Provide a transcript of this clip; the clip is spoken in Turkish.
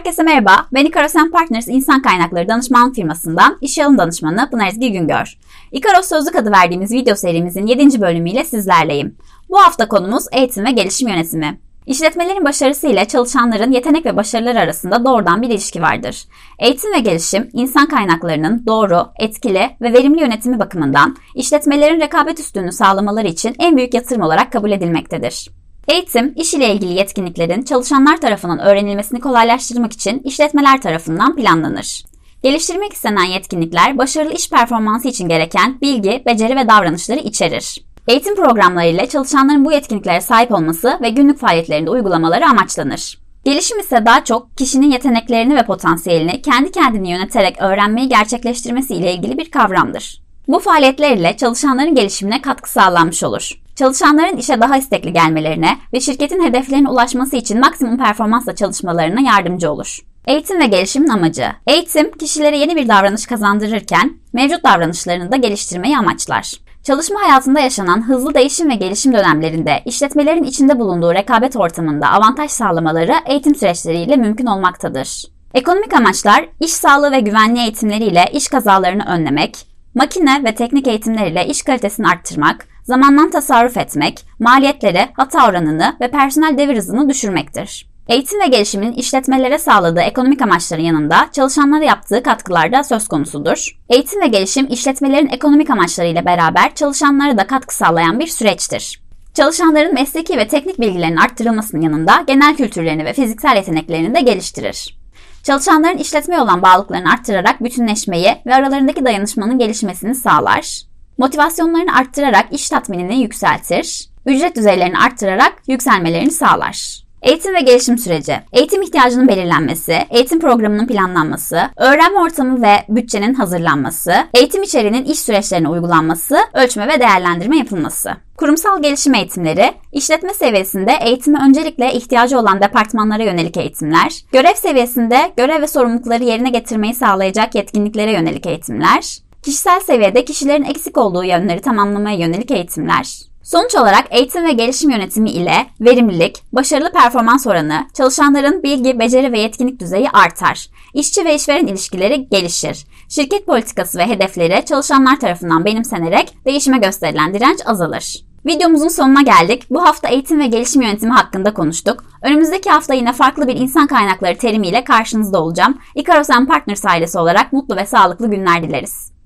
Herkese merhaba. Ben Ikaros Partners İnsan Kaynakları Danışman firmasından iş alım danışmanı Pınar Ezgi Güngör. Ikaros Sözlük adı verdiğimiz video serimizin 7. bölümüyle sizlerleyim. Bu hafta konumuz eğitim ve gelişim yönetimi. İşletmelerin başarısı ile çalışanların yetenek ve başarılar arasında doğrudan bir ilişki vardır. Eğitim ve gelişim, insan kaynaklarının doğru, etkili ve verimli yönetimi bakımından işletmelerin rekabet üstünlüğünü sağlamaları için en büyük yatırım olarak kabul edilmektedir. Eğitim, iş ile ilgili yetkinliklerin çalışanlar tarafından öğrenilmesini kolaylaştırmak için işletmeler tarafından planlanır. Geliştirmek istenen yetkinlikler, başarılı iş performansı için gereken bilgi, beceri ve davranışları içerir. Eğitim programları ile çalışanların bu yetkinliklere sahip olması ve günlük faaliyetlerinde uygulamaları amaçlanır. Gelişim ise daha çok kişinin yeteneklerini ve potansiyelini kendi kendini yöneterek öğrenmeyi gerçekleştirmesi ile ilgili bir kavramdır. Bu faaliyetler ile çalışanların gelişimine katkı sağlanmış olur. Çalışanların işe daha istekli gelmelerine ve şirketin hedeflerine ulaşması için maksimum performansla çalışmalarına yardımcı olur. Eğitim ve gelişimin amacı. Eğitim, kişilere yeni bir davranış kazandırırken mevcut davranışlarını da geliştirmeyi amaçlar. Çalışma hayatında yaşanan hızlı değişim ve gelişim dönemlerinde işletmelerin içinde bulunduğu rekabet ortamında avantaj sağlamaları eğitim süreçleriyle mümkün olmaktadır. Ekonomik amaçlar, iş sağlığı ve güvenliği eğitimleriyle iş kazalarını önlemek, makine ve teknik eğitimleriyle iş kalitesini arttırmak, zamandan tasarruf etmek, maliyetleri, hata oranını ve personel devir hızını düşürmektir. Eğitim ve gelişimin işletmelere sağladığı ekonomik amaçların yanında çalışanlara yaptığı katkılar da söz konusudur. Eğitim ve gelişim işletmelerin ekonomik amaçlarıyla beraber çalışanlara da katkı sağlayan bir süreçtir. Çalışanların mesleki ve teknik bilgilerinin arttırılmasının yanında genel kültürlerini ve fiziksel yeteneklerini de geliştirir. Çalışanların işletmeye olan bağlılıklarını arttırarak bütünleşmeyi ve aralarındaki dayanışmanın gelişmesini sağlar. Motivasyonlarını arttırarak iş tatminini yükseltir. Ücret düzeylerini arttırarak yükselmelerini sağlar. Eğitim ve gelişim süreci. Eğitim ihtiyacının belirlenmesi, eğitim programının planlanması, öğrenme ortamı ve bütçenin hazırlanması, eğitim içeriğinin iş süreçlerine uygulanması, ölçme ve değerlendirme yapılması. Kurumsal gelişim eğitimleri, işletme seviyesinde eğitimi öncelikle ihtiyacı olan departmanlara yönelik eğitimler, görev seviyesinde görev ve sorumlulukları yerine getirmeyi sağlayacak yetkinliklere yönelik eğitimler, kişisel seviyede kişilerin eksik olduğu yönleri tamamlamaya yönelik eğitimler, Sonuç olarak eğitim ve gelişim yönetimi ile verimlilik, başarılı performans oranı, çalışanların bilgi, beceri ve yetkinlik düzeyi artar. İşçi ve işveren ilişkileri gelişir. Şirket politikası ve hedefleri çalışanlar tarafından benimsenerek değişime gösterilen direnç azalır. Videomuzun sonuna geldik. Bu hafta eğitim ve gelişim yönetimi hakkında konuştuk. Önümüzdeki hafta yine farklı bir insan kaynakları terimiyle karşınızda olacağım. Ikaros Partners ailesi olarak mutlu ve sağlıklı günler dileriz.